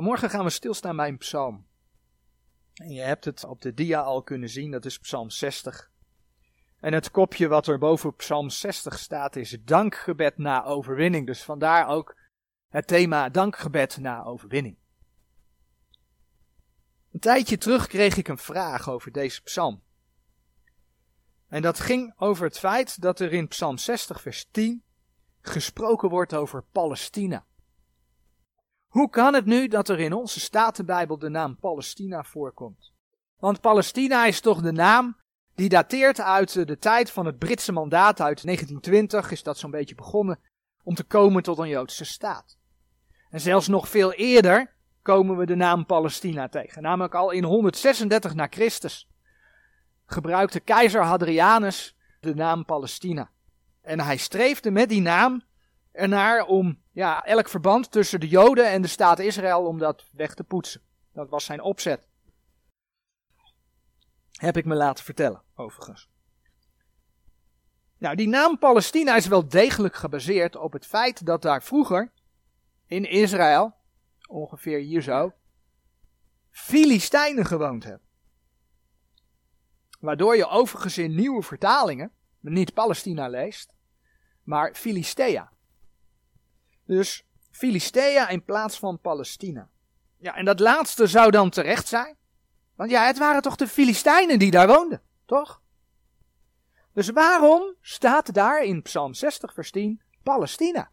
Vanmorgen gaan we stilstaan bij een psalm. En je hebt het op de dia al kunnen zien, dat is psalm 60. En het kopje wat er boven psalm 60 staat is dankgebed na overwinning. Dus vandaar ook het thema dankgebed na overwinning. Een tijdje terug kreeg ik een vraag over deze psalm. En dat ging over het feit dat er in Psalm 60, vers 10 gesproken wordt over Palestina. Hoe kan het nu dat er in onze Statenbijbel de naam Palestina voorkomt? Want Palestina is toch de naam die dateert uit de tijd van het Britse mandaat uit 1920, is dat zo'n beetje begonnen, om te komen tot een Joodse staat. En zelfs nog veel eerder komen we de naam Palestina tegen, namelijk al in 136 na Christus gebruikte keizer Hadrianus de naam Palestina. En hij streefde met die naam ernaar om ja, elk verband tussen de Joden en de staat Israël om dat weg te poetsen. Dat was zijn opzet. Heb ik me laten vertellen, overigens. Nou, die naam Palestina is wel degelijk gebaseerd op het feit dat daar vroeger in Israël, ongeveer hier zo, Filistijnen gewoond hebben. Waardoor je overigens in nieuwe vertalingen niet Palestina leest, maar Filistea. Dus Filistea in plaats van Palestina. Ja, en dat laatste zou dan terecht zijn. Want ja, het waren toch de Filistijnen die daar woonden, toch? Dus waarom staat daar in Psalm 60, vers 10 Palestina?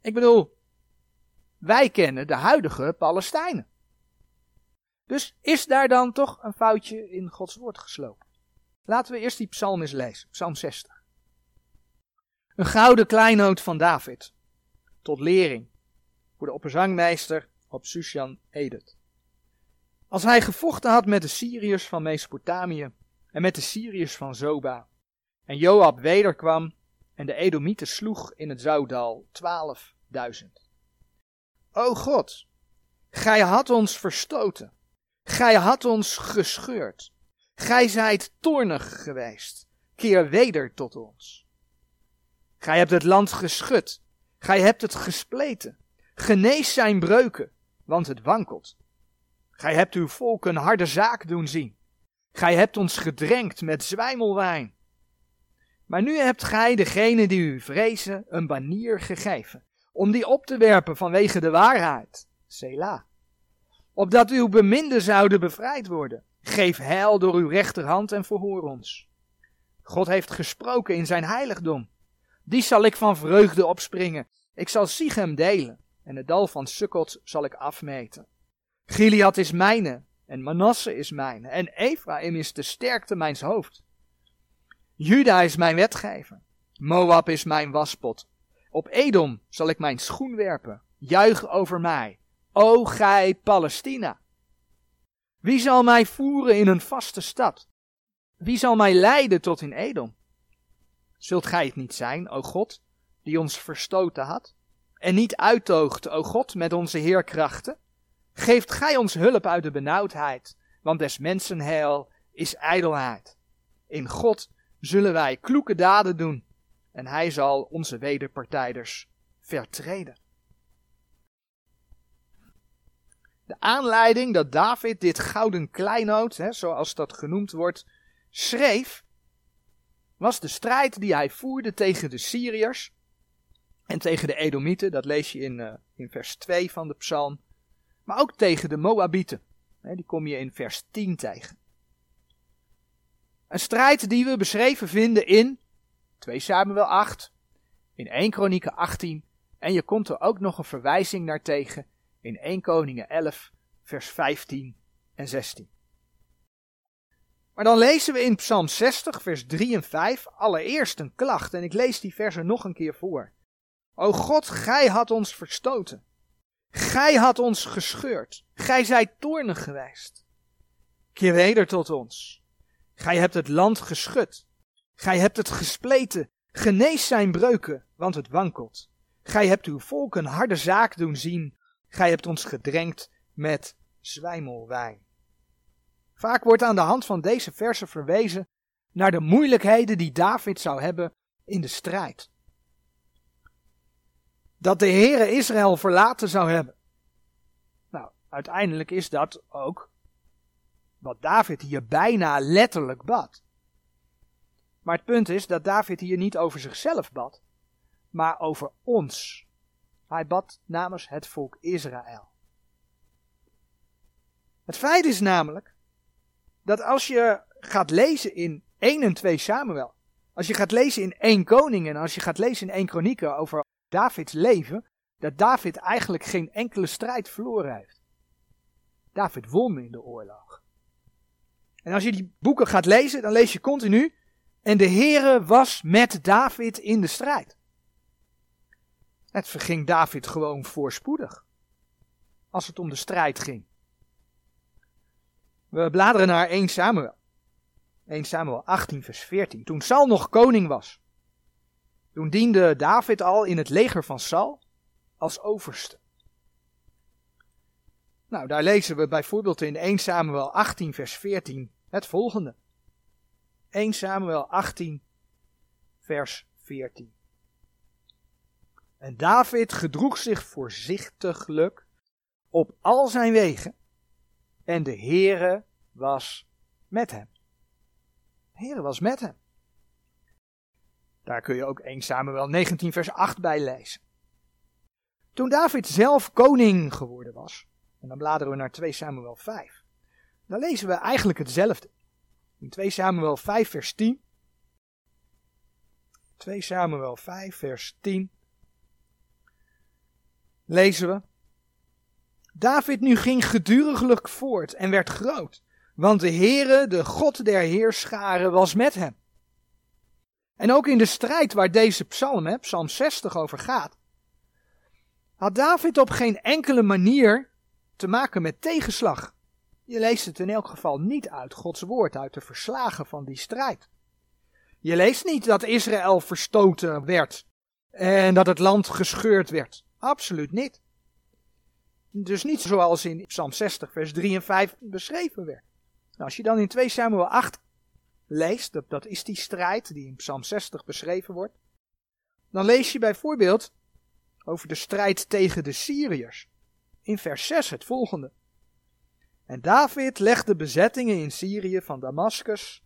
Ik bedoel, wij kennen de huidige Palestijnen. Dus is daar dan toch een foutje in Gods woord geslopen? Laten we eerst die psalm eens lezen, psalm 60. Een gouden kleinoot van David, tot lering, voor de opperzangmeester op Sushan Edut. Als hij gevochten had met de Syriërs van Mesopotamië en met de Syriërs van Zoba, en Joab wederkwam en de Edomieten sloeg in het Zoudal twaalfduizend. O God, gij had ons verstoten Gij had ons gescheurd. Gij zijt toornig geweest. Keer weder tot ons. Gij hebt het land geschud. Gij hebt het gespleten. Genees zijn breuken, want het wankelt. Gij hebt uw volk een harde zaak doen zien. Gij hebt ons gedrenkt met zwijmelwijn. Maar nu hebt gij degene die u vrezen een banier gegeven, om die op te werpen vanwege de waarheid. Selah opdat uw beminden zouden bevrijd worden. Geef heil door uw rechterhand en verhoor ons. God heeft gesproken in zijn heiligdom. Die zal ik van vreugde opspringen. Ik zal Sichem delen en het dal van Sukkot zal ik afmeten. Gilead is mijne en Manasse is mijne en Ephraim is de sterkte mijns hoofd. Juda is mijn wetgever. Moab is mijn waspot. Op Edom zal ik mijn schoen werpen. Juich over mij. O gij Palestina! Wie zal mij voeren in een vaste stad? Wie zal mij leiden tot in Edom? Zult gij het niet zijn, o God, die ons verstoten had? En niet uittoogt, o God, met onze heerkrachten? Geeft gij ons hulp uit de benauwdheid, want des mensen heil is ijdelheid. In God zullen wij kloeke daden doen, en hij zal onze wederpartijders vertreden. De aanleiding dat David dit gouden kleinoot, hè, zoals dat genoemd wordt, schreef, was de strijd die hij voerde tegen de Syriërs en tegen de Edomieten, dat lees je in, uh, in vers 2 van de psalm, maar ook tegen de Moabieten, hè, die kom je in vers 10 tegen. Een strijd die we beschreven vinden in 2 Samuel 8, in 1 Kronieken 18 en je komt er ook nog een verwijzing naar tegen in 1 Koningen 11, vers 15 en 16. Maar dan lezen we in Psalm 60, vers 3 en 5 allereerst een klacht en ik lees die versen nog een keer voor. O God, gij had ons verstoten. Gij had ons gescheurd. Gij zijt toornig geweest. Keer weder tot ons. Gij hebt het land geschud. Gij hebt het gespleten. Genees zijn breuken, want het wankelt. Gij hebt uw volk een harde zaak doen zien Gij hebt ons gedrenkt met zwijmelwijn. Vaak wordt aan de hand van deze versen verwezen naar de moeilijkheden die David zou hebben in de strijd. Dat de Heere Israël verlaten zou hebben. uiteindelijk is dat ook wat David hier bijna letterlijk bad. Maar het punt is dat David hier niet over zichzelf bad, maar over ons. Hij bad namens het volk Israël. Het feit is namelijk dat als je gaat lezen in 1 en 2 Samuel, als je gaat lezen in 1 Koningen en als je gaat lezen in 1 Kronieken over Davids leven, dat David eigenlijk geen enkele strijd verloren heeft. David won in de oorlog. En als je die boeken gaat lezen, dan lees je continu. En de Heere was met David in de strijd. Het verging David gewoon voorspoedig. Als het om de strijd ging. We bladeren naar 1 Samuel. 1 Samuel 18, vers 14. Toen Saul nog koning was. Toen diende David al in het leger van Saul als overste. Nou, daar lezen we bijvoorbeeld in 1 Samuel 18, vers 14 het volgende. 1 Samuel 18, vers 14. En David gedroeg zich voorzichtiglijk op al zijn wegen, en de Heere was met hem. De was met hem. Daar kun je ook 1 Samuel 19, vers 8 bij lezen. Toen David zelf koning geworden was, en dan bladeren we naar 2 Samuel 5, dan lezen we eigenlijk hetzelfde. In 2 Samuel 5, vers 10. 2 Samuel 5, vers 10. Lezen we. David nu ging geduriglijk voort en werd groot, want de Heere, de God der heerscharen, was met hem. En ook in de strijd waar deze psalm, psalm 60, over gaat, had David op geen enkele manier te maken met tegenslag. Je leest het in elk geval niet uit Gods woord, uit de verslagen van die strijd. Je leest niet dat Israël verstoten werd en dat het land gescheurd werd. Absoluut niet. Dus niet zoals in Psalm 60, vers 3 en 5 beschreven werd. Nou, als je dan in 2 Samuel 8 leest, dat, dat is die strijd die in Psalm 60 beschreven wordt, dan lees je bijvoorbeeld over de strijd tegen de Syriërs. In vers 6 het volgende. En David legde bezettingen in Syrië van Damascus.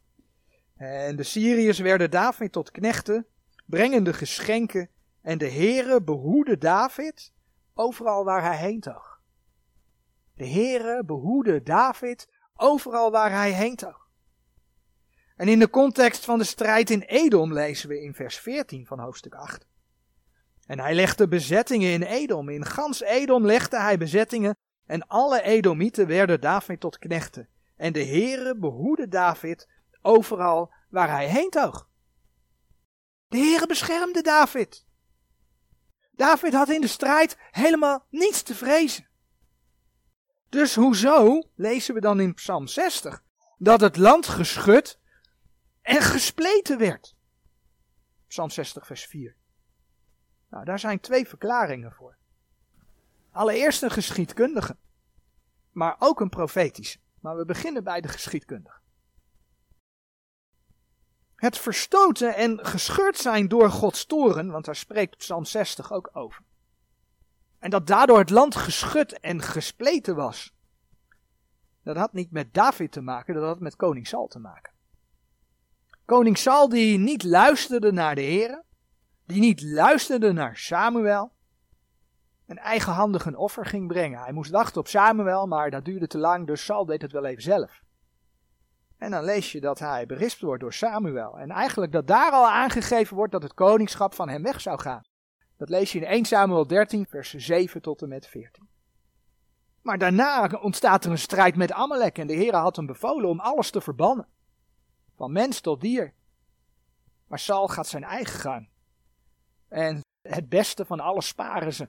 En de Syriërs werden David tot knechten, brengende geschenken. En de Heere behoede David overal waar hij heen toog. De Heere behoede David overal waar hij heen toog. En in de context van de strijd in Edom lezen we in vers 14 van hoofdstuk 8. En hij legde bezettingen in Edom. In gans Edom legde hij bezettingen en alle Edomieten werden David tot knechten. En de Heere behoede David overal waar hij heen toog. De Heere beschermde David. David had in de strijd helemaal niets te vrezen. Dus hoezo, lezen we dan in Psalm 60, dat het land geschud en gespleten werd? Psalm 60, vers 4. Nou, daar zijn twee verklaringen voor. Allereerst een geschiedkundige, maar ook een profetische. Maar we beginnen bij de geschiedkundige. Het verstoten en gescheurd zijn door Gods toren, want daar spreekt Psalm 60 ook over. En dat daardoor het land geschud en gespleten was. Dat had niet met David te maken, dat had met koning Saul te maken. Koning Saul die niet luisterde naar de Heer, die niet luisterde naar Samuel, een eigenhandig een offer ging brengen. Hij moest wachten op Samuel, maar dat duurde te lang, dus Saul deed het wel even zelf. En dan lees je dat hij berispt wordt door Samuel. En eigenlijk dat daar al aangegeven wordt dat het koningschap van hem weg zou gaan. Dat lees je in 1 Samuel 13, vers 7 tot en met 14. Maar daarna ontstaat er een strijd met Amalek en de Heer had hem bevolen om alles te verbannen. Van mens tot dier. Maar Saul gaat zijn eigen gang. En het beste van alles sparen ze.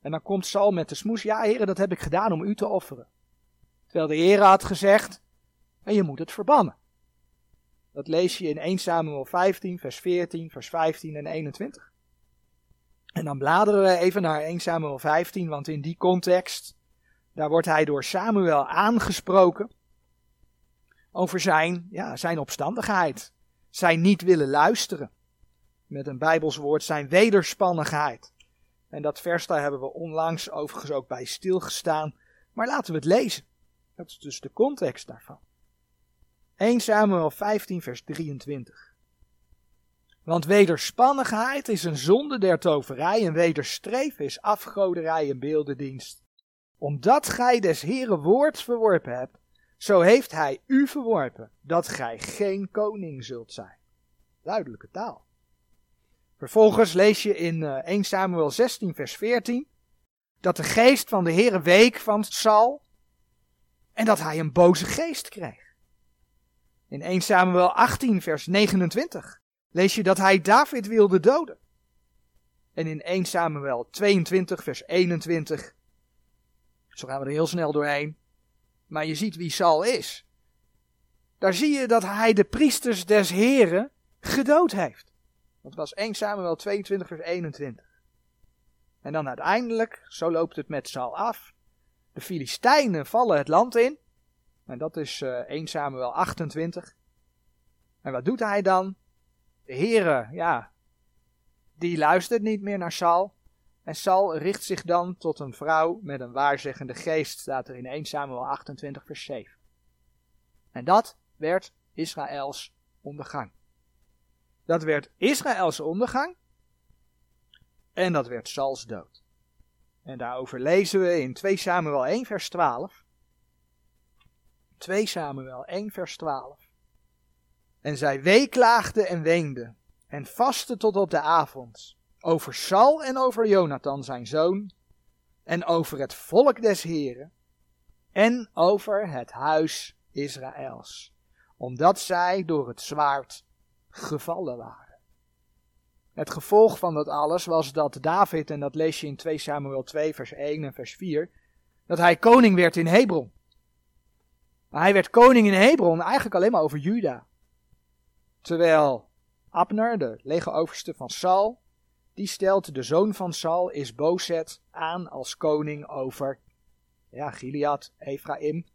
En dan komt Saul met de smoes. Ja, heren, dat heb ik gedaan om u te offeren. Terwijl de Heer had gezegd. En je moet het verbannen. Dat lees je in 1 Samuel 15, vers 14, vers 15 en 21. En dan bladeren we even naar 1 Samuel 15, want in die context, daar wordt hij door Samuel aangesproken over zijn, ja, zijn opstandigheid, zijn niet willen luisteren. Met een Bijbels woord zijn wederspannigheid. En dat vers daar hebben we onlangs overigens ook bij stilgestaan. Maar laten we het lezen. Dat is dus de context daarvan. 1 Samuel 15, vers 23. Want wederspannigheid is een zonde der toverij en wederstreven is afgoderij en beeldendienst. Omdat gij des Heren woord verworpen hebt, zo heeft hij u verworpen, dat gij geen koning zult zijn. Duidelijke taal. Vervolgens lees je in 1 eh, Samuel 16, vers 14, dat de geest van de Heere week van Saul en dat hij een boze geest kreeg. In 1 Samuel 18, vers 29 lees je dat hij David wilde doden. En in 1 Samuel 22, vers 21, zo gaan we er heel snel doorheen, maar je ziet wie Saul is. Daar zie je dat hij de priesters des Heren gedood heeft. Dat was 1 Samuel 22, vers 21. En dan uiteindelijk, zo loopt het met Saul af. De Filistijnen vallen het land in. En dat is uh, eh, 1 Samuel 28. En wat doet hij dan? De Heere, ja, die luistert niet meer naar Saul. En Saul richt zich dan tot een vrouw met een waarzeggende geest, staat er in 1 Samuel 28, vers 7. En dat werd Israëls ondergang. Dat werd Israëls ondergang en dat werd Sauls dood. En daarover lezen we in 2 Samuel 1, vers 12. 2 Samuel 1, vers 12. En zij weeklaagde en weende en vastte tot op de avond over Sal en over Jonathan zijn zoon en over het volk des Heren en over het huis Israëls, omdat zij door het zwaard gevallen waren. Het gevolg van dat alles was dat David, en dat lees je in 2 Samuel 2 vers 1 en vers 4, dat hij koning werd in Hebron. Maar hij werd koning in Hebron eigenlijk alleen maar over Juda. Terwijl Abner, de legeroverste van Saul, die stelt de zoon van Saul, is Bozet, aan als koning over ja, Gilead, Ephraim.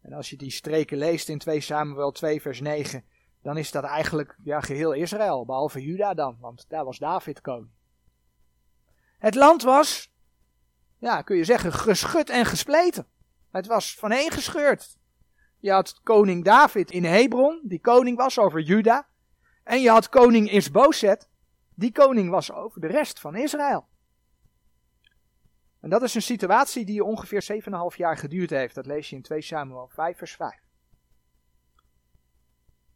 En als je die streken leest in 2 Samuel 2 vers 9, dan is dat eigenlijk ja, geheel Israël, behalve Juda dan, want daar was David koning. Het land was, ja, kun je zeggen, geschud en gespleten. Het was vaneengescheurd. Je had koning David in Hebron, die koning was over Juda. En je had koning Isbozet, die koning was over de rest van Israël. En dat is een situatie die ongeveer 7,5 jaar geduurd heeft. Dat lees je in 2 Samuel 5 vers 5.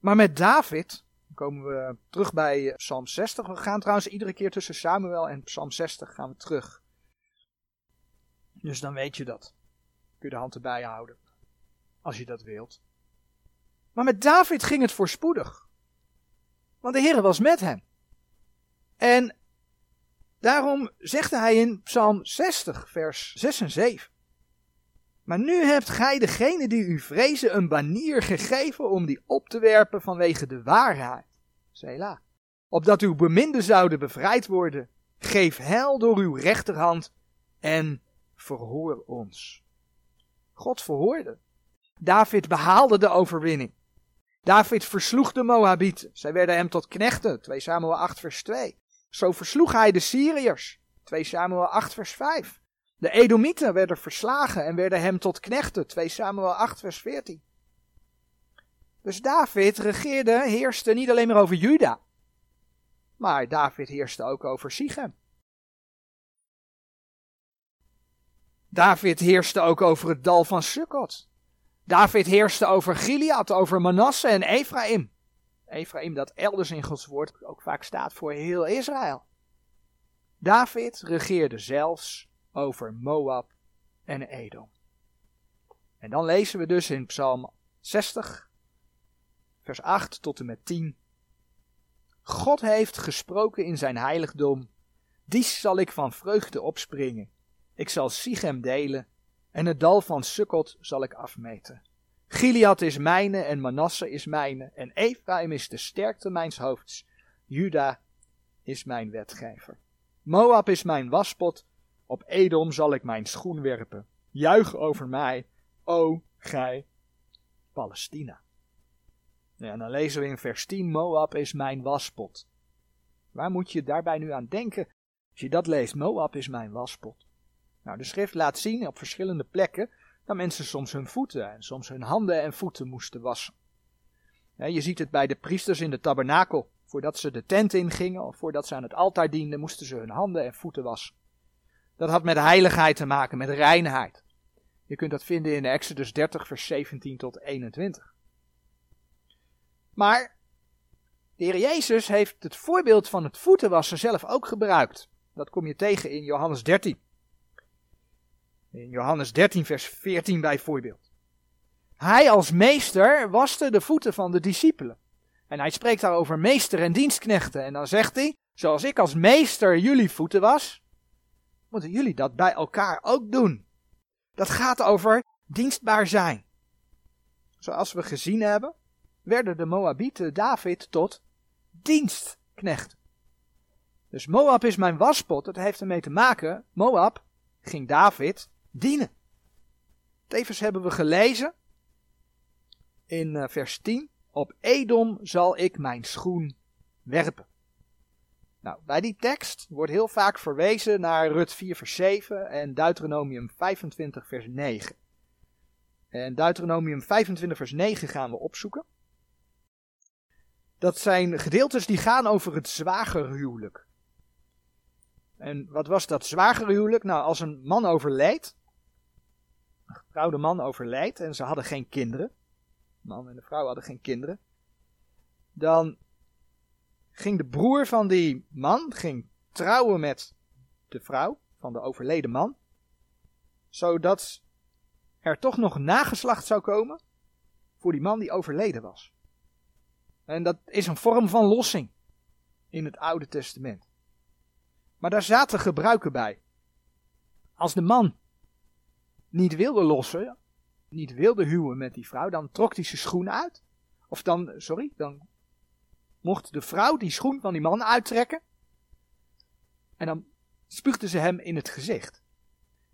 Maar met David, komen we terug bij Psalm 60. We gaan trouwens iedere keer tussen Samuel en Psalm 60 gaan we terug. Dus dan weet je dat. Kun je de hand erbij houden. Als je dat wilt. Maar met David ging het voorspoedig. Want de Heer was met hem. En daarom zegt hij in Psalm 60, vers 6 en 7. Maar nu hebt gij degene die u vrezen een banier gegeven om die op te werpen vanwege de waarheid. Zela. Opdat uw beminden zouden bevrijd worden. Geef heil door uw rechterhand en verhoor ons. God verhoorde. David behaalde de overwinning. David versloeg de Moabieten. Zij werden hem tot knechten. 2 Samuel 8 vers 2. Zo versloeg hij de Syriërs. 2 Samuel 8 vers 5. De Edomieten werden verslagen en werden hem tot knechten. 2 Samuel 8 vers 14. Dus David regeerde, heerste niet alleen maar over Juda. Maar David heerste ook over Sichem. David heerste ook over het dal van Sukkot. David heerste over Gilead, over Manasse en Ephraim. Ephraim dat elders in Gods woord ook vaak staat voor heel Israël. David regeerde zelfs over Moab en Edom. En dan lezen we dus in Psalm 60, vers 8 tot en met 10. God heeft gesproken in zijn heiligdom. Dies zal ik van vreugde opspringen. Ik zal Sichem delen en het dal van Sukkot zal ik afmeten. Gilead is mijne en Manasse is mijne en Ephraim is de sterkte mijns hoofds. Juda is mijn wetgever. Moab is mijn waspot op Edom zal ik mijn schoen werpen. Juich over mij, o gij Palestina. Ja, en dan lezen we in vers 10, Moab is mijn waspot. Waar moet je daarbij nu aan denken als je dat leest? Moab is mijn waspot. Nou, de schrift laat zien op verschillende plekken dat mensen soms hun voeten en soms hun handen en voeten moesten wassen. je ziet het bij de priesters in de tabernakel. Voordat ze de tent ingingen of voordat ze aan het altaar dienden, moesten ze hun handen en voeten wassen. Dat had met heiligheid te maken, met reinheid. Je kunt dat vinden in Exodus 30, vers 17 tot 21. Maar de Heer Jezus heeft het voorbeeld van het voetenwassen zelf ook gebruikt. Dat kom je tegen in Johannes 13. In Johannes 13, vers 14 bijvoorbeeld. Hij als meester waste de voeten van de discipelen. En hij spreekt daar over meester en dienstknechten. En dan zegt hij, zoals ik als meester jullie voeten was, moeten jullie dat bij elkaar ook doen. Dat gaat over dienstbaar zijn. Zoals we gezien hebben, werden de Moabieten David tot dienstknecht. Dus Moab is mijn waspot, dat heeft ermee te maken, Moab ging David dienen. Tevens hebben we gelezen in eh, vers 10, op Edom zal ik mijn schoen werpen. Nou, bij die tekst wordt heel vaak verwezen naar Rut 4 vers 7 en Deuteronomium 25 vers 9. En Deuteronomium 25 vers 9 gaan we opzoeken. Dat zijn gedeeltes die gaan over het zwagerhuwelijk. En wat was dat zwagerhuwelijk? Nou, als een man overleed, getrouwde man overlijdt en ze hadden geen kinderen, de man en de vrouw hadden geen kinderen, dan ging de broer van die man ging trouwen met de vrouw van de overleden man, zodat er toch nog nageslacht zou komen voor die man die overleden was. En dat is een vorm van lossing in het Oude Testament. Maar daar zaten gebruiken bij. Als de man niet wilde lossen, niet wilde huwen met die vrouw, dan trok hij zijn schoen uit. Of dan, sorry, dan mocht de vrouw die schoen van die man uittrekken. En dan spuugde ze hem in het gezicht.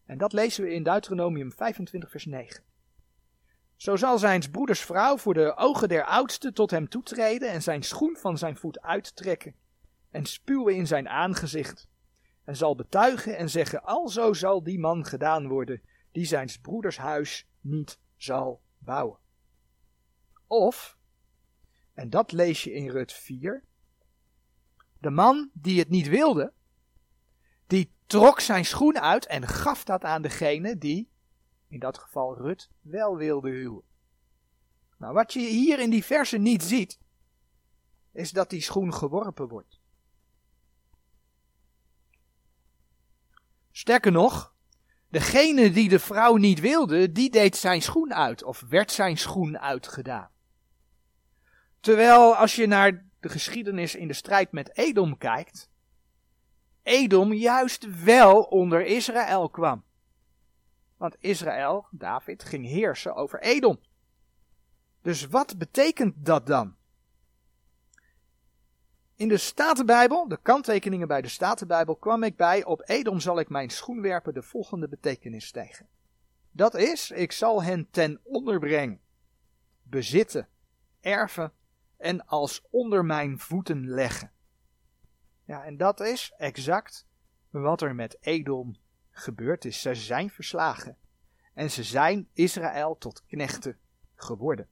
En dat lezen we in Deuteronomium 25, vers 9. Zo zal zijn broeders vrouw voor de ogen der oudste tot hem toetreden en zijn schoen van zijn voet uittrekken en spuwen in zijn aangezicht. En zal betuigen en zeggen, alzo zal die man gedaan worden, die zijn broeders huis niet zal bouwen. Of, en dat lees je in Rut 4, de man die het niet wilde, die trok zijn schoen uit en gaf dat aan degene die in dat geval Rut, wel wilde huwen. Nou, wat je hier in die verse niet ziet, is dat die schoen geworpen wordt. Sterker nog, degene die de vrouw niet wilde, die deed zijn schoen uit, of werd zijn schoen uitgedaan. Terwijl als je naar de geschiedenis in de strijd met Edom kijkt, Edom juist wel onder Israël kwam. Want Israël, David, ging heersen over Edom. Dus wat betekent dat dan? In de Statenbijbel, de kanttekeningen bij de Statenbijbel, kwam ik bij op Edom zal ik mijn schoen werpen de volgende betekenis tegen. Dat is, ik zal hen ten onder brengen, bezitten, erven en als onder mijn voeten leggen. Ja, en dat is exact wat er met Edom gebeurd is. Ze zijn verslagen. En ze zijn Israël tot knechten geworden.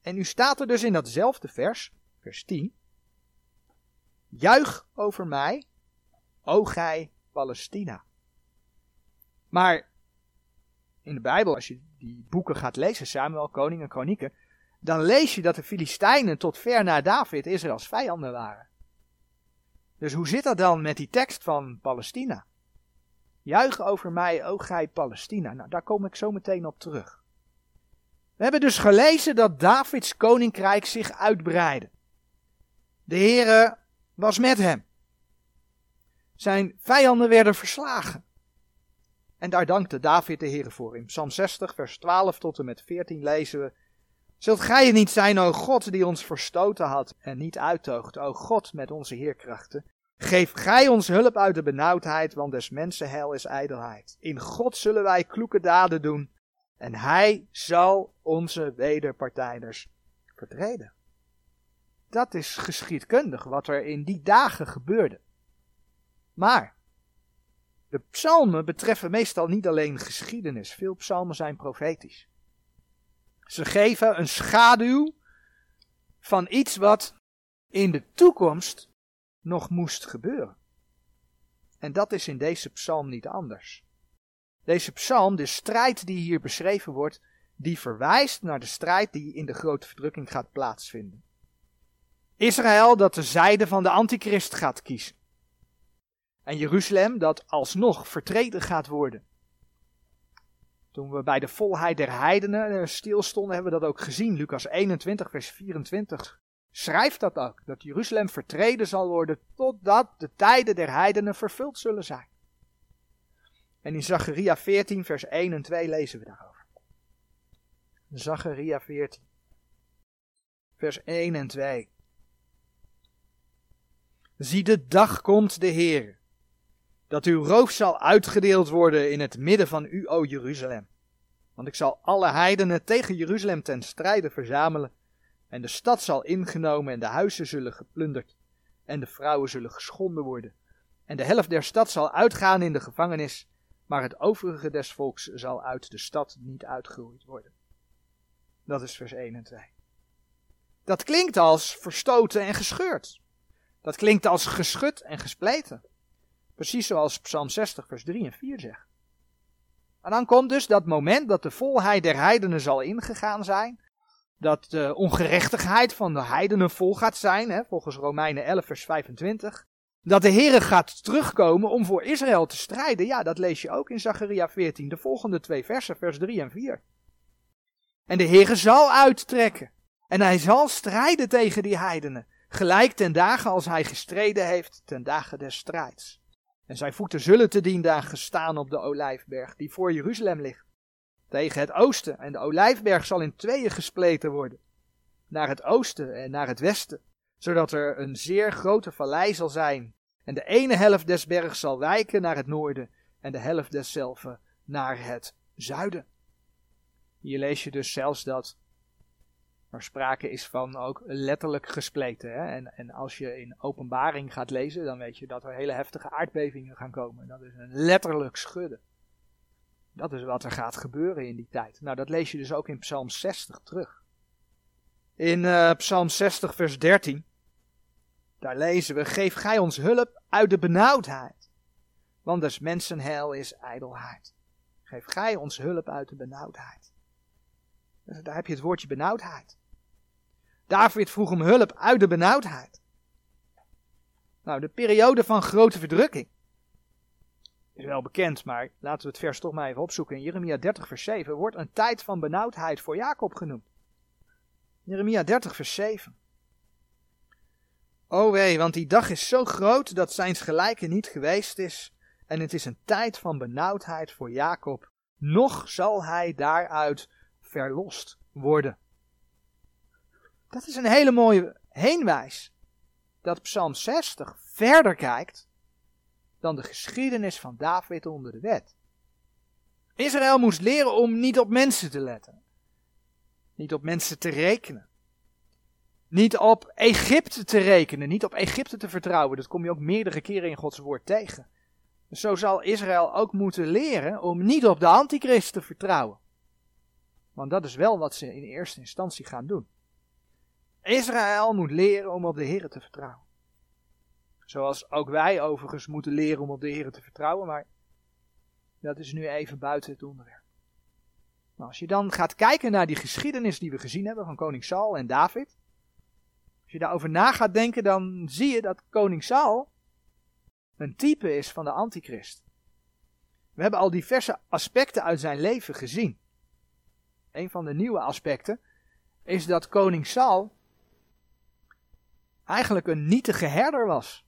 En nu staat er dus in datzelfde vers, vers 10. Juich over mij, o gij Palestina. Maar in de Bijbel, als je die boeken gaat lezen, Samuel, Koningen, Kronieken, dan lees je dat de Filistijnen tot ver na David Israëls vijanden waren. Dus hoe zit dat dan met die tekst van Palestina? Juich over mij, o gij Palestina. Nou, daar kom ik zo meteen op terug. We hebben dus gelezen dat Davids koninkrijk zich uitbreidde. De Heere was met hem. Zijn vijanden werden verslagen. En daar dankte David de Heere voor. In Psalm 60, vers 12 tot en met 14 lezen we. Zult gij niet zijn, o God, die ons verstoten had en niet uittoogt, o God met onze heerkrachten? Geef gij ons hulp uit de benauwdheid, want des mensen hel is ijdelheid. In God zullen wij kloeke daden doen, en hij zal onze wederpartijders vertreden. Dat is geschiedkundig wat er in die dagen gebeurde. Maar, De psalmen betreffen meestal niet alleen geschiedenis, veel psalmen zijn profetisch. Ze geven een schaduw van iets wat in de toekomst nog moest gebeuren. En dat is in deze psalm niet anders. Deze psalm, de strijd die hier beschreven wordt, die verwijst naar de strijd die in de grote verdrukking gaat plaatsvinden. Israël dat de zijde van de antichrist gaat kiezen. En Jeruzalem dat alsnog vertreden gaat worden. Toen we bij de volheid der heidenen eh, stilstonden, hebben we dat ook gezien. Lucas 21, vers 24 schrijft dat ook. Dat Jeruzalem vertreden zal worden totdat de tijden der heidenen vervuld zullen zijn. En in Zacharia 14, vers 1 en 2 lezen we daarover. Zacharia 14, vers 1 en 2. Zie de dag komt de Heer, dat uw roof zal uitgedeeld worden in het midden van u, o Jeruzalem. Want ik zal alle heidenen tegen Jeruzalem ten strijde verzamelen, en de stad zal ingenomen en de huizen zullen geplunderd, en de vrouwen zullen geschonden worden. En de helft der stad zal uitgaan in de gevangenis, maar het overige des volks zal uit de stad niet uitgeroeid worden. Dat is vers 1 en 2. Dat klinkt als verstoten en gescheurd. Dat klinkt als geschud en gespleten. Precies zoals Psalm 60, vers 3 en 4 zegt. En dan komt dus dat moment dat de volheid der heidenen zal ingegaan zijn. Dat de ongerechtigheid van de heidenen vol gaat zijn, hè, volgens Romeinen 11, vers 25. Dat de Heere gaat terugkomen om voor Israël te strijden. Ja, dat lees je ook in Zacharia 14, de volgende twee versen, vers 3 en 4. En de Heere zal uittrekken. En hij zal strijden tegen die heidenen. Gelijk ten dagen als hij gestreden heeft ten dagen des strijds. En zijn voeten zullen te dien dagen staan op de olijfberg die voor Jeruzalem ligt. Tegen het oosten. En de olijfberg zal in tweeën gespleten worden. Naar het oosten en naar het westen. Zodat er een zeer grote vallei zal zijn. En de ene helft des bergs zal wijken naar het noorden. En de helft deszelfde naar het zuiden. Hier lees je dus zelfs dat er sprake is van ook letterlijk gespleten. Hè? En, en als je in openbaring gaat lezen, dan weet je dat er hele heftige aardbevingen gaan komen. Dat is een letterlijk schudden. Dat is wat er gaat gebeuren in die tijd. Nou, dat lees je dus ook in Psalm 60 terug. In uh, Psalm 60, vers 13, daar lezen we: Geef gij ons hulp uit de benauwdheid, want des mensen heil is ijdelheid. Geef gij ons hulp uit de benauwdheid. Dus daar heb je het woordje benauwdheid. David vroeg om hulp uit de benauwdheid. Nou, de periode van grote verdrukking is wel bekend, maar laten we het vers toch maar even opzoeken. In Jeremia 30, vers 7 wordt een tijd van benauwdheid voor Jacob genoemd. Jeremia 30, vers 7. O wee, want die dag is zo groot dat zijns gelijke niet geweest is. En het is een tijd van benauwdheid voor Jacob. Nog zal hij daaruit verlost worden. Dat is een hele mooie heenwijs. Dat Psalm 60 verder kijkt dan de geschiedenis van David onder de wet. Israël moest leren om niet op mensen te letten. Niet op mensen te rekenen. Niet op Egypte te rekenen, niet op Egypte te vertrouwen. Dat kom je ook meerdere keren in Gods woord tegen. zo zal Israël ook moeten leren om niet op de antichrist te vertrouwen. Want dat is wel wat ze in eerste instantie gaan doen. Israël moet leren om op de Heer te vertrouwen. Zoals ook wij overigens moeten leren om op de Heer te vertrouwen, maar dat is nu even buiten het onderwerp. Maar als je dan gaat kijken naar die geschiedenis die we gezien hebben van koning Saul en David. Als je daarover na gaat denken, dan zie je dat koning Saul een type is van de antichrist. We hebben al diverse aspecten uit zijn leven gezien. Een van de nieuwe aspecten is dat koning Saul eigenlijk een nietige herder was.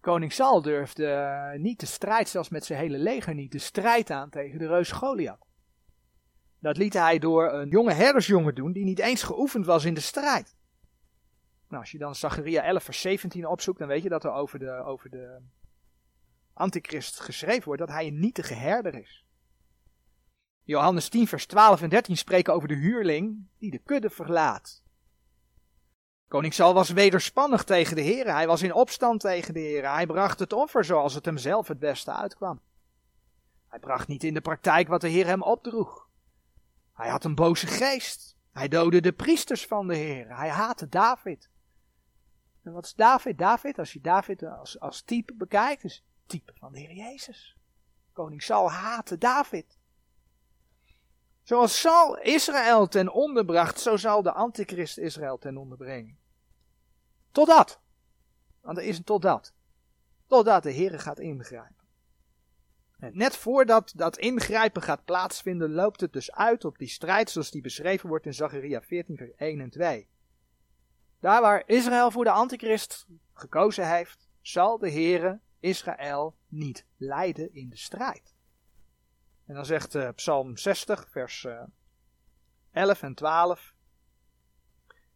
Koning Saul durfde eh, niet de strijd, zelfs met zijn hele leger niet, de strijd aan tegen de reus Goliath. Dat liet hij door een jonge herdersjongen doen die niet eens geoefend was in de strijd. Nou, als je dan Zacharia 11 vers 17 opzoekt, dan weet je dat er over de, over de antichrist geschreven wordt dat hij een nietige herder is. Johannes 10 vers 12 en 13 spreken over de huurling die de kudde verlaat. Koning Saul was wederspannig tegen de Heer. Hij was in opstand tegen de Heer. Hij bracht het offer zoals het hem zelf het beste uitkwam. Hij bracht niet in de praktijk wat de Heer hem opdroeg. Hij had een boze geest. Hij doodde de priesters van de Heer. Hij haatte David. En wat is David? David, als je David als, als type bekijkt, is type van de Heer Jezus. Koning Saul haatte David. Zoals Saul Israël ten onder bracht, zo zal de antichrist Israël ten onder brengen. Totdat. Want er is een totdat. Totdat de Heer gaat ingrijpen. En net voordat dat ingrijpen gaat plaatsvinden, loopt het dus uit op die strijd zoals die beschreven wordt in Zacharia 14, vers 1 en 2. Daar waar Israël voor de antichrist gekozen heeft, zal de Heere Israël niet leiden in de strijd. En dan zegt uh, Psalm 60, vers uh, eh, 11 en 12.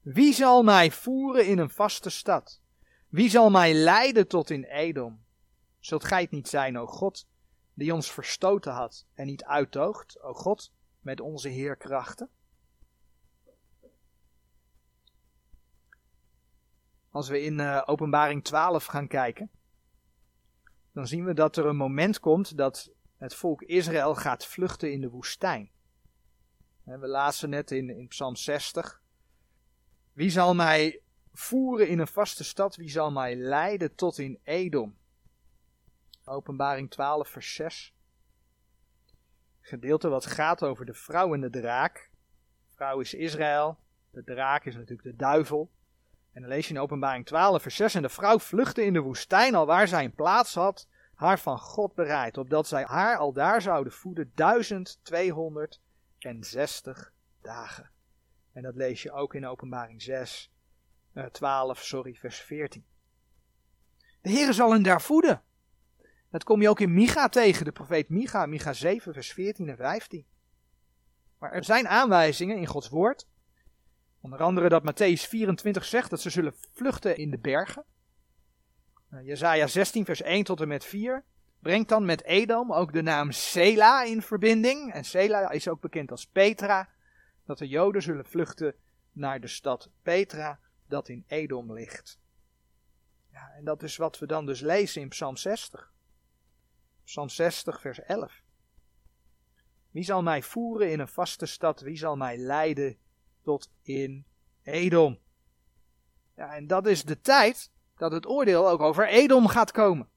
Wie zal mij voeren in een vaste stad? Wie zal mij leiden tot in Edom? Zult gij het niet zijn, o God, die ons verstoten had en niet uittoogt, o God, met onze heerkrachten? Als we in uh, Openbaring 12 gaan kijken, dan zien we dat er een moment komt dat het volk Israël gaat vluchten in de woestijn. We lazen net in, in Psalm 60. Wie zal mij voeren in een vaste stad? Wie zal mij leiden tot in Edom? Openbaring 12, vers 6. Gedeelte wat gaat over de vrouw en de draak. De vrouw is Israël, de draak is natuurlijk de duivel. En dan lees je in Openbaring 12, vers 6. En de vrouw vluchtte in de woestijn, al waar zij een plaats had, haar van God bereid, opdat zij haar al daar zouden voeden 1260 dagen. En dat lees je ook in Openbaring 6, uh, 12, sorry, vers 14. De Heer zal hen daar voeden. Dat kom je ook in Micha tegen, de profeet Micha, Micha 7, vers 14 en 15. Maar er zijn aanwijzingen in Gods woord. Onder andere dat Matthäus 24 zegt dat ze zullen vluchten in de bergen. Uh, Jezaja 16, vers 1 tot en met 4 brengt dan met Edom ook de naam Sela in verbinding. En Sela is ook bekend als Petra. Dat de Joden zullen vluchten naar de stad Petra, dat in Edom ligt. Ja, en dat is wat we dan dus lezen in Psalm 60. Psalm 60, vers 11. Wie zal mij voeren in een vaste stad? Wie zal mij leiden tot in Edom? Ja, en dat is de tijd dat het oordeel ook over Edom gaat komen.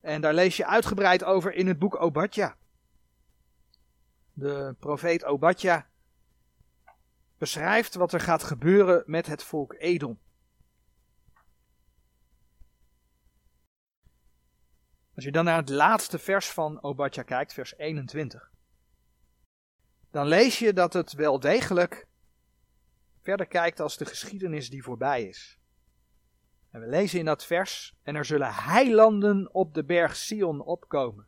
En daar lees je uitgebreid over in het boek Obadja. De profeet Obadja beschrijft wat er gaat gebeuren met het volk Edom. Als je dan naar het laatste vers van Obadja kijkt, vers 21, dan lees je dat het wel degelijk verder kijkt als de geschiedenis die voorbij is. En we lezen in dat vers, en er zullen heilanden op de berg Sion opkomen,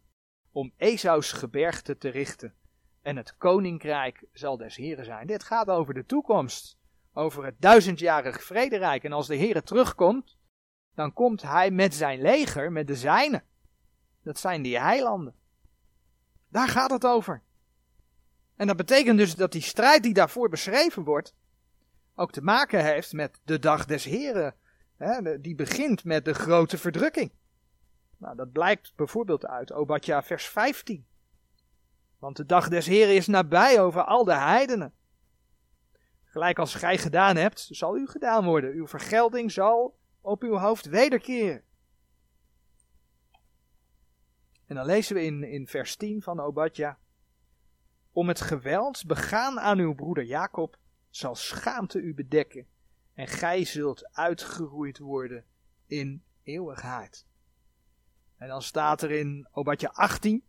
om Esaus gebergte te richten. En het koninkrijk zal des Heren zijn. Dit gaat over de toekomst, over het duizendjarig vrederijk. En als de Heere terugkomt, dan komt hij met zijn leger, met de zijnen. Dat zijn die heilanden. Daar gaat het over. En dat betekent dus dat die strijd die daarvoor beschreven wordt, ook te maken heeft met de dag des Heren die begint met de grote verdrukking. Nou, dat blijkt bijvoorbeeld uit Obadja vers 15. Want de dag des Heren is nabij over al de heidenen. Gelijk als gij gedaan hebt, zal u gedaan worden. Uw vergelding zal op uw hoofd wederkeren. En dan lezen we in, in vers 10 van Obadja. Om het geweld begaan aan uw broeder Jacob zal schaamte u bedekken en gij zult uitgeroeid worden in eeuwigheid. En dan staat er in Obadja 18.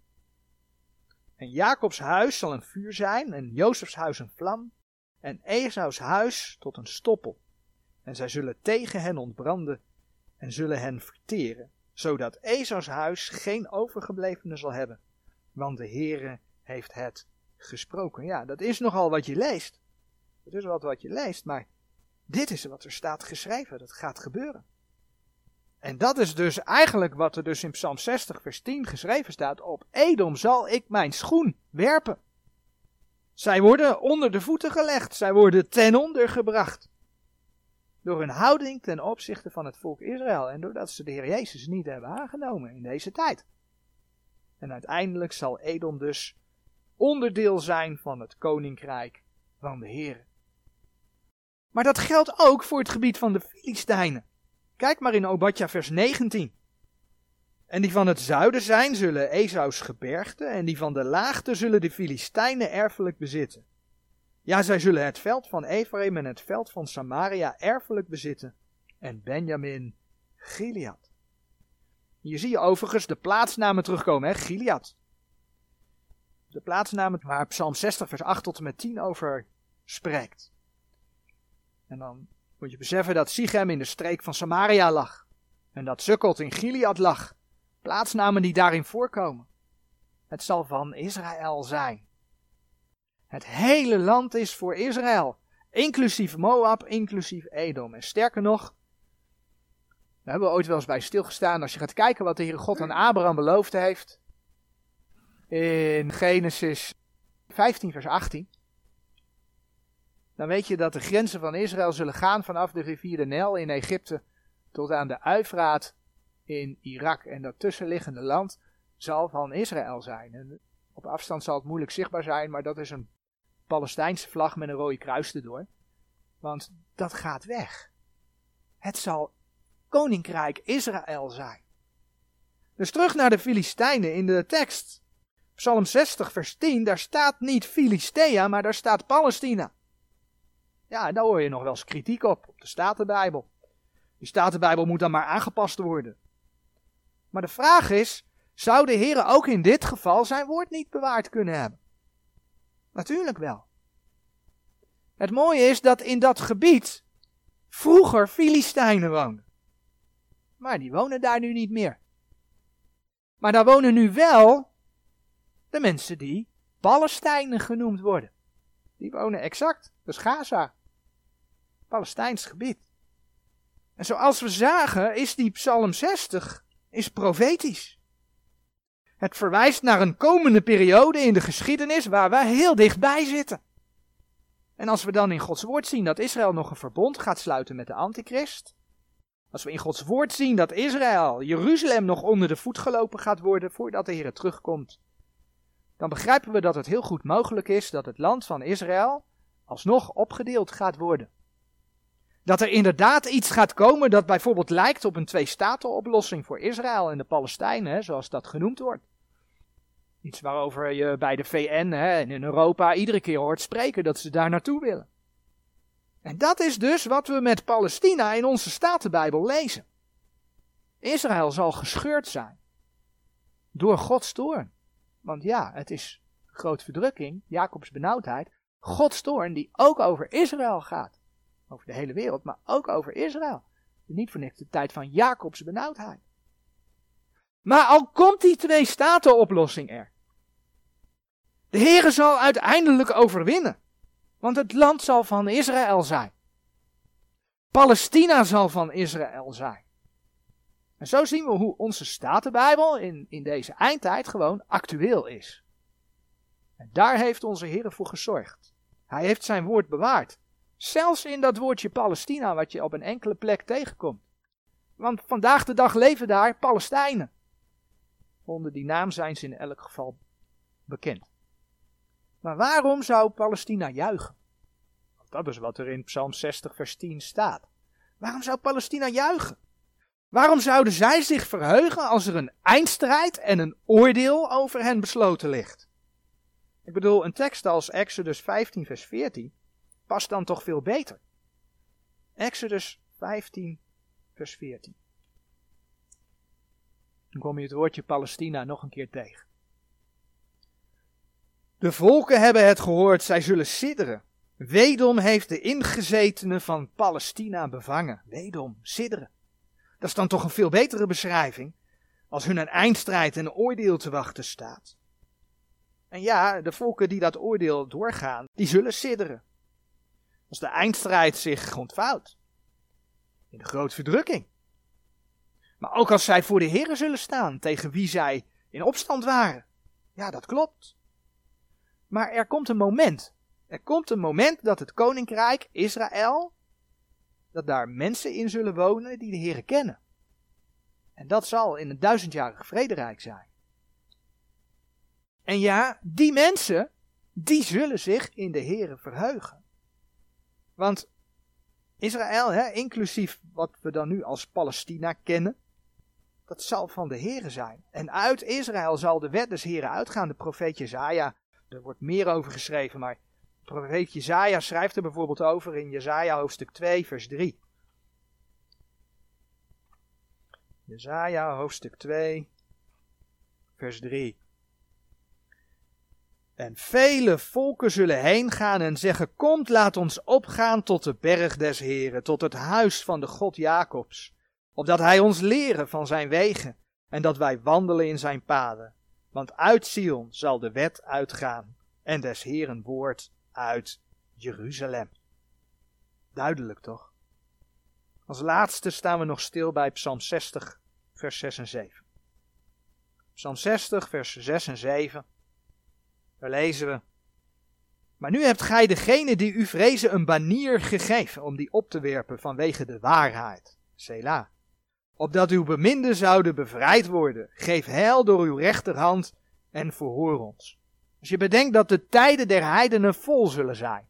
En Jacobs huis zal een vuur zijn, en Jozefs huis een vlam, en Esaus huis tot een stoppel. En zij zullen tegen hen ontbranden en zullen hen verteren, zodat Esaus huis geen overgeblevene zal hebben, want de Heere heeft het gesproken. Ja, dat is nogal wat je leest. Dat is wat wat je leest, maar dit is wat er staat geschreven, dat gaat gebeuren. En dat is dus eigenlijk wat er dus in Psalm 60 vers 10 geschreven staat. Op Edom zal ik mijn schoen werpen. Zij worden onder de voeten gelegd, zij worden ten onder gebracht. Door hun houding ten opzichte van het volk Israël en doordat ze de Heer Jezus niet hebben aangenomen in deze tijd. En uiteindelijk zal Edom dus onderdeel zijn van het koninkrijk van de Heer. Maar dat geldt ook voor het gebied van de Filistijnen. Kijk maar in Obadja vers 19. En die van het zuiden zijn, zullen Esaus gebergte, en die van de laagte zullen de Filistijnen erfelijk bezitten. Ja, zij zullen het veld van Ephraim en het veld van Samaria erfelijk bezitten, en Benjamin Gilead. Hier zie je overigens de plaatsnamen terugkomen, hè, Gilead. De plaatsnamen waar Psalm 60 vers 8 tot en met 10 over spreekt. En dan moet je beseffen dat Sichem in de streek van Samaria lag. En dat Sukkot in Gilead lag. Plaatsnamen die daarin voorkomen. Het zal van Israël zijn. Het hele land is voor Israël. Inclusief Moab, inclusief Edom. En sterker nog, daar hebben we ooit wel eens bij stilgestaan. Als je gaat kijken wat de Heere God aan Abraham beloofd heeft. In Genesis 15 vers 18 dan weet je dat de grenzen van Israël zullen gaan vanaf de rivier de Nijl in Egypte tot aan de Uifraat in Irak. En dat tussenliggende land zal van Israël zijn. En op afstand zal het moeilijk zichtbaar zijn, maar dat is een Palestijnse vlag met een rode kruis erdoor. Want dat gaat weg. Het zal koninkrijk Israël zijn. Dus terug naar de Filistijnen in de tekst. Psalm 60, vers 10, daar staat niet Filistea, maar daar staat Palestina. Ja, daar hoor je nog wel eens kritiek op, op de Statenbijbel. Die Statenbijbel moet dan maar aangepast worden. Maar de vraag is, zou de Heer ook in dit geval zijn woord niet bewaard kunnen hebben? Natuurlijk wel. Het mooie is dat in dat gebied vroeger Filistijnen woonden. Maar die wonen daar nu niet meer. Maar daar wonen nu wel de mensen die Palestijnen genoemd worden. Die wonen exact, dus Gaza. Palestijns gebied. En zoals we zagen is die Psalm 60 is profetisch. Het verwijst naar een komende periode in de geschiedenis waar wij heel dichtbij zitten. En als we dan in Gods woord zien dat Israël nog een verbond gaat sluiten met de antichrist, als we in Gods woord zien dat Israël, Jeruzalem nog onder de voet gelopen gaat worden voordat de Heer terugkomt, dan begrijpen we dat het heel goed mogelijk is dat het land van Israël alsnog opgedeeld gaat worden. Dat er inderdaad iets gaat komen dat bijvoorbeeld lijkt op een twee-staten-oplossing voor Israël en de Palestijnen, zoals dat genoemd wordt. Iets waarover je bij de VN hè, en in Europa iedere keer hoort spreken dat ze daar naartoe willen. En dat is dus wat we met Palestina in onze Statenbijbel lezen. Israël zal gescheurd zijn door Gods toorn. Want ja, het is groot verdrukking, Jacobs benauwdheid, Gods toorn die ook over Israël gaat. Over de hele wereld, maar ook over Israël. Niet voor de tijd van Jacobs benauwdheid. Maar al komt die twee staten oplossing er. De Heere zal uiteindelijk overwinnen. Want het land zal van Israël zijn. Palestina zal van Israël zijn. En zo zien we hoe onze Statenbijbel in, in deze eindtijd gewoon actueel is. En daar heeft onze Heer voor gezorgd. Hij heeft zijn woord bewaard. Zelfs in dat woordje Palestina, wat je op een enkele plek tegenkomt. Want vandaag de dag leven daar Palestijnen. Onder die naam zijn ze in elk geval bekend. Maar waarom zou Palestina juichen? Dat is wat er in Psalm 60, vers 10 staat. Waarom zou Palestina juichen? Waarom zouden zij zich verheugen als er een eindstrijd en een oordeel over hen besloten ligt? Ik bedoel, een tekst als Exodus 15, vers 14 past dan toch veel beter. Exodus 15, vers 14. Dan kom je het woordje Palestina nog een keer tegen. De volken hebben het gehoord, zij zullen sidderen. Wedom heeft de ingezetenen van Palestina bevangen. Wedom, sidderen. Dat is dan toch een veel betere beschrijving als hun een eindstrijd en een oordeel te wachten staat. En ja, de volken die dat oordeel doorgaan, die zullen sidderen. Als de eindstrijd zich ontvouwt. In de grote verdrukking. Maar ook als zij voor de Heeren zullen staan, tegen wie zij in opstand waren. Ja, dat klopt. Maar er komt een moment. Er komt een moment dat het koninkrijk Israël dat daar mensen in zullen wonen die de Heer kennen. En dat zal in een duizendjarig vrederijk zijn. En ja, die mensen, die zullen zich in de Heer verheugen. Want Israël, hè, inclusief wat we dan nu als Palestina kennen, dat zal van de Heere zijn. En uit Israël zal de wet des Heren uitgaan. De profeet Jezaja, er wordt meer over geschreven, maar profeet Jezaja schrijft er bijvoorbeeld over in Jezaja hoofdstuk 2 vers 3. Jezaja hoofdstuk 2 vers 3. En vele volken zullen heen gaan en zeggen: Komt, laat ons opgaan tot de berg des Heren, tot het huis van de God Jacobs, opdat hij ons leren van zijn wegen en dat wij wandelen in zijn paden. Want uit Sion zal de wet uitgaan en des Heren woord uit Jeruzalem. Duidelijk toch? Als laatste staan we nog stil bij Psalm 60, vers 6 en 7. Psalm 60, vers 6 en 7. Daar lezen we. Maar nu hebt gij degene die u vrezen een banier gegeven om die op te werpen vanwege de waarheid. Selah. Opdat uw beminden zouden bevrijd worden. Geef heil door uw rechterhand en verhoor ons. Als je bedenkt dat de tijden der heidenen vol zullen zijn.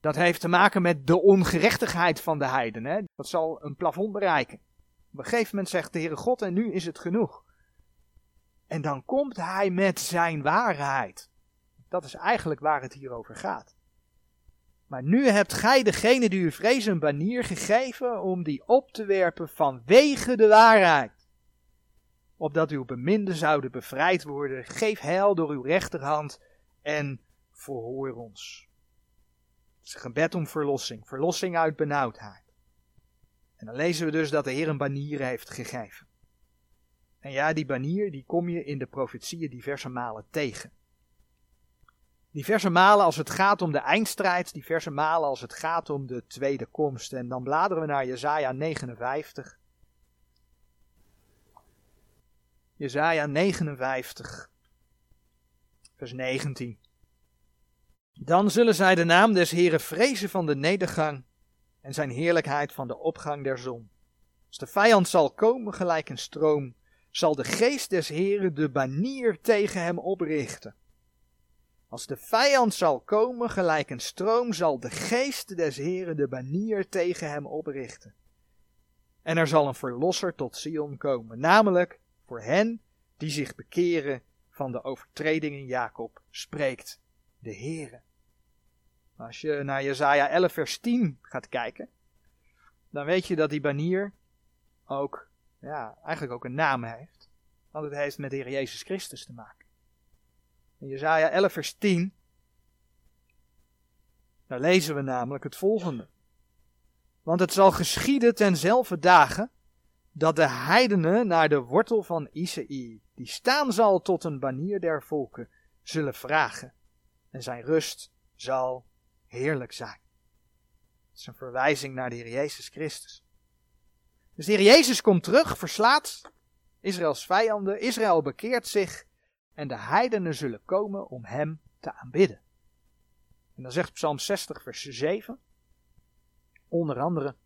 Dat heeft te maken met de ongerechtigheid van de heidenen. Dat zal een plafond bereiken. Op een gegeven moment zegt de Heere God en nu is het genoeg. En dan komt hij met zijn waarheid. Dat is eigenlijk waar het hier over gaat. Maar nu hebt gij degene die u vrezen een banier gegeven om die op te werpen vanwege de waarheid. Opdat uw beminden zouden bevrijd worden. Geef heil door uw rechterhand en verhoor ons. Het is een gebed om verlossing. Verlossing uit benauwdheid. En dan lezen we dus dat de Heer een banier heeft gegeven. En ja, die banier die kom je in de profetieën diverse malen tegen. Diverse malen als het gaat om de eindstrijd, diverse malen als het gaat om de tweede komst. En dan bladeren we naar Jesaja 59. Jesaja 59, vers 19. Dan zullen zij de naam des Heren vrezen van de nedergang en zijn heerlijkheid van de opgang der zon. Als de vijand zal komen gelijk een stroom, zal de geest des Heren de banier tegen hem oprichten. Als de vijand zal komen gelijk een stroom, zal de geest des Heren de banier tegen hem oprichten. En er zal een verlosser tot Sion komen, namelijk voor hen die zich bekeren van de overtredingen Jacob, spreekt de Heere. Als je naar Jesaja 11 vers 10 gaat kijken, dan weet je dat die banier ook ja, eigenlijk ook een naam heeft. Want het heeft met de Heer Jezus Christus te maken. In Jezaja 11 vers 10, daar lezen we namelijk het volgende. Want het zal geschieden tenzelfde dagen dat de heidenen naar de wortel van Isaïe, die staan zal tot een banier der volken, zullen vragen. En zijn rust zal heerlijk zijn. Het is een verwijzing naar de Heer Jezus Christus. Dus de Heer Jezus komt terug, verslaat Israëls vijanden, Israël bekeert zich en de heidenen zullen komen om hem te aanbidden. En dan zegt Psalm 60, vers 7, onder andere,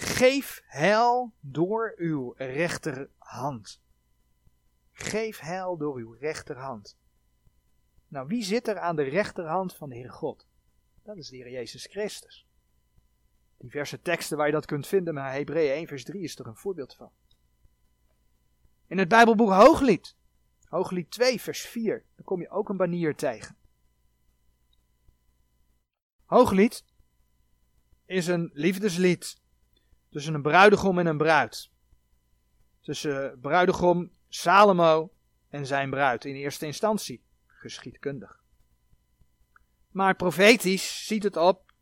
Geef heil door uw rechterhand. Geef heil door uw rechterhand. Nou, wie zit er aan de rechterhand van de Heer God? Dat is de Heer Jezus Christus diverse teksten waar je dat kunt vinden, maar Hebreeën 1 vers 3 is er een voorbeeld van. In het Bijbelboek Hooglied, Hooglied 2 vers 4, dan kom je ook een banier tegen. Hooglied is een liefdeslied tussen een bruidegom en een bruid. Tussen bruidegom Salomo en zijn bruid in eerste instantie, geschiedkundig. Maar profetisch ziet het op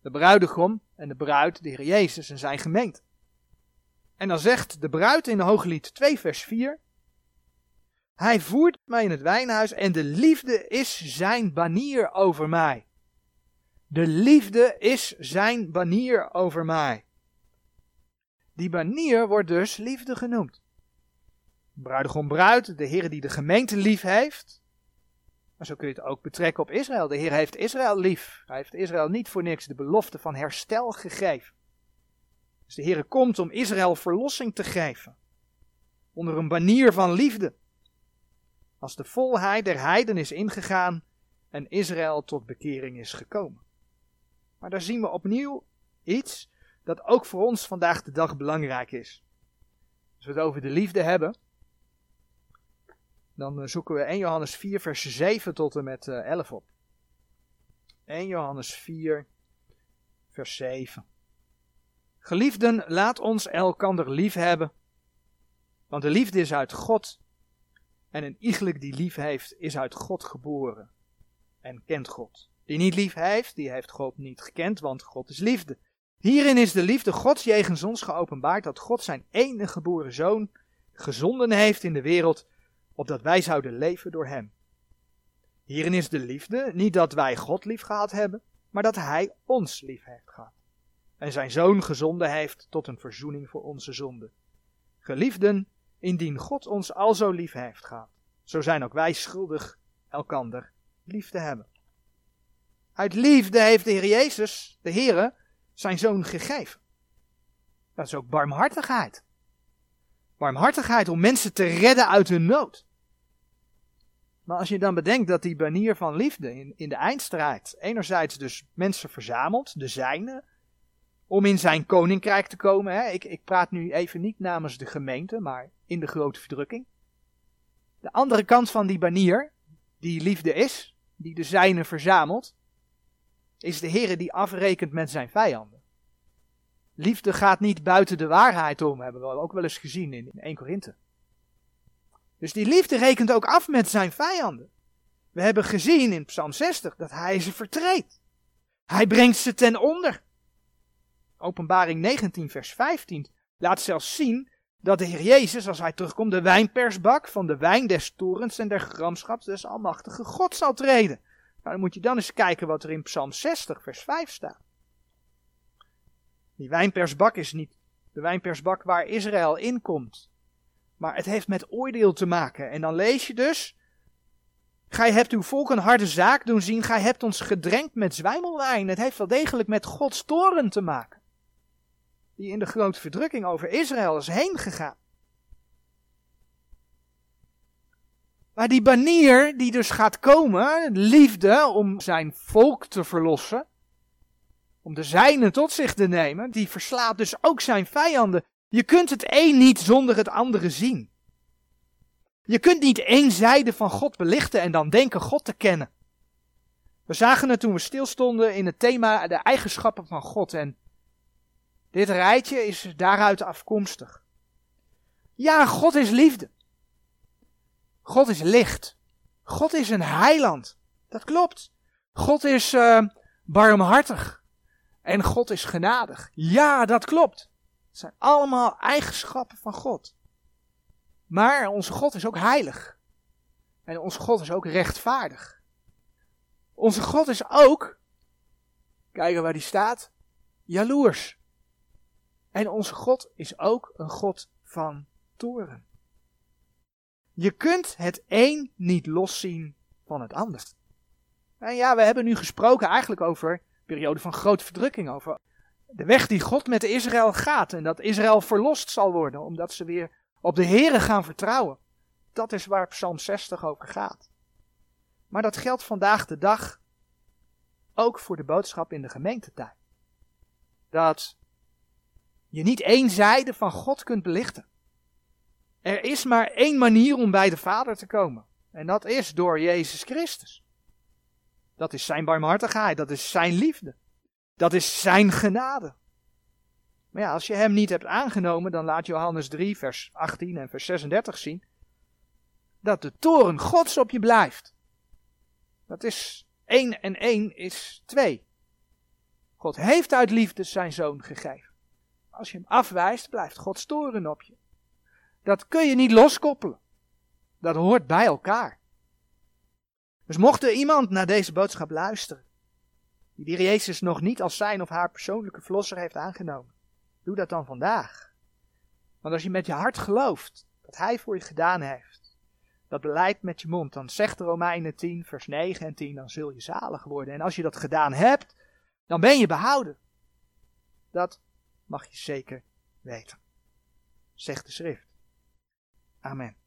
de bruidegom en de bruid, de Heer Jezus en zijn gemeente. En dan zegt de bruid in Hooglied 2 vers 4, Hij voert mij in het wijnhuis en de liefde is zijn banier over mij. De liefde is zijn banier over mij. Die banier wordt dus liefde genoemd. Bruidegom bruid, de Heer die de gemeente lief heeft. Maar zo kun je het ook betrekken op Israël. De Heer heeft Israël lief. Hij heeft Israël niet voor niks de belofte van herstel gegeven. Dus de Heer komt om Israël verlossing te geven. Onder een banier van liefde. Als de volheid der heiden is ingegaan en Israël tot bekering is gekomen. Maar daar zien we opnieuw iets dat ook voor ons vandaag de dag belangrijk is. Als we het over de liefde hebben, dan eh, zoeken we 1 Johannes 4, vers 7 tot en met 11 eh, op. 1 Johannes 4, vers 7. Geliefden, laat ons elkander lief hebben, want de liefde is uit God, en een iegelijk die lief heeft, is uit God geboren en kent God. Die niet lief heeft, die heeft God niet gekend, want God is liefde. Hierin is de liefde Gods jegens ons geopenbaard dat God zijn enige geboren zoon gezonden heeft in de wereld, opdat wij zouden leven door hem. Hierin is de liefde, niet dat wij God lief gehad hebben, maar dat hij ons lief heeft gehad. En zijn zoon gezonden heeft tot een verzoening voor onze zonden. Geliefden, indien God ons al zo lief heeft gehad, zo zijn ook wij schuldig elkander lief te hebben. Uit liefde heeft de Heer Jezus, de Heere, zijn zoon gegeven. Dat is ook barmhartigheid. Barmhartigheid om mensen te redden uit hun nood. Maar als je dan bedenkt dat die banier van liefde in, in de eindstrijd enerzijds dus mensen verzamelt, de zijne, om in zijn koninkrijk te komen. Hè? Ik, ik praat nu even niet namens de gemeente, maar in de grote verdrukking. De andere kant van die banier, die liefde is, die de zijne verzamelt, is de Heer die afrekent met zijn vijanden. Liefde gaat niet buiten de waarheid om, hebben we ook wel eens gezien in 1 Korinthe. Dus die liefde rekent ook af met zijn vijanden. We hebben gezien in Psalm 60 dat hij ze vertreedt. Hij brengt ze ten onder. Openbaring 19, vers 15 laat zelfs zien dat de Heer Jezus, als hij terugkomt, de wijnpersbak van de wijn des torens en der gramschaps des almachtige God zal treden. Nou, dan moet je dan eens kijken wat er in Psalm 60, vers 5 staat. Die wijnpersbak is niet de wijnpersbak waar Israël in komt. Maar het heeft met oordeel te maken. En dan lees je dus. Gij hebt uw volk een harde zaak doen zien. Gij hebt ons gedrenkt met zwijmelwijn. Het heeft wel degelijk met Gods toren te maken. Die in de grote verdrukking over Israël is heen gegaan. Maar die banier die dus gaat komen, liefde om zijn volk te verlossen, om de zijne tot zich te nemen, die verslaat dus ook zijn vijanden. Je kunt het een niet zonder het andere zien. Je kunt niet één zijde van God belichten en dan denken God te kennen. We zagen het toen we stilstonden in het thema de eigenschappen van God en dit rijtje is daaruit afkomstig. Ja, God is liefde. God is licht. God is een heiland. Dat klopt. God is uh, barmhartig. En God is genadig. Ja, dat klopt. Het zijn allemaal eigenschappen van God. Maar onze God is ook heilig. En onze God is ook rechtvaardig. Onze God is ook, kijken waar die staat, jaloers. En onze God is ook een God van toren. Je kunt het een niet loszien van het ander. En ja, we hebben nu gesproken eigenlijk over een periode van grote verdrukking, over de weg die God met Israël gaat en dat Israël verlost zal worden, omdat ze weer op de Here gaan vertrouwen. Dat is waar Psalm 60 over gaat. Maar dat geldt vandaag de dag ook voor de boodschap in de gemeentetijd. Dat je niet één zijde van God kunt belichten. Er is maar één manier om bij de Vader te komen. En dat is door Jezus Christus. Dat is zijn barmhartigheid, dat is zijn liefde. Dat is zijn genade. Maar ja, als je hem niet hebt aangenomen, dan laat Johannes 3, vers 18 en vers 36 zien dat de toren Gods op je blijft. Dat is één en één is twee. God heeft uit liefde zijn zoon gegeven. Als je hem afwijst, blijft Gods toren op je. Dat kun je niet loskoppelen. Dat hoort bij elkaar. Dus mocht er iemand naar deze boodschap luisteren, die de Jezus nog niet als zijn of haar persoonlijke verlosser heeft aangenomen, doe dat dan vandaag. Want als je met je hart gelooft dat Hij voor je gedaan heeft, dat beleid met je mond, dan zegt de Romeinen 10, vers 9 en 10, dan zul je zalig worden. En als je dat gedaan hebt, dan ben je behouden. Dat mag je zeker weten, zegt de schrift. Amén.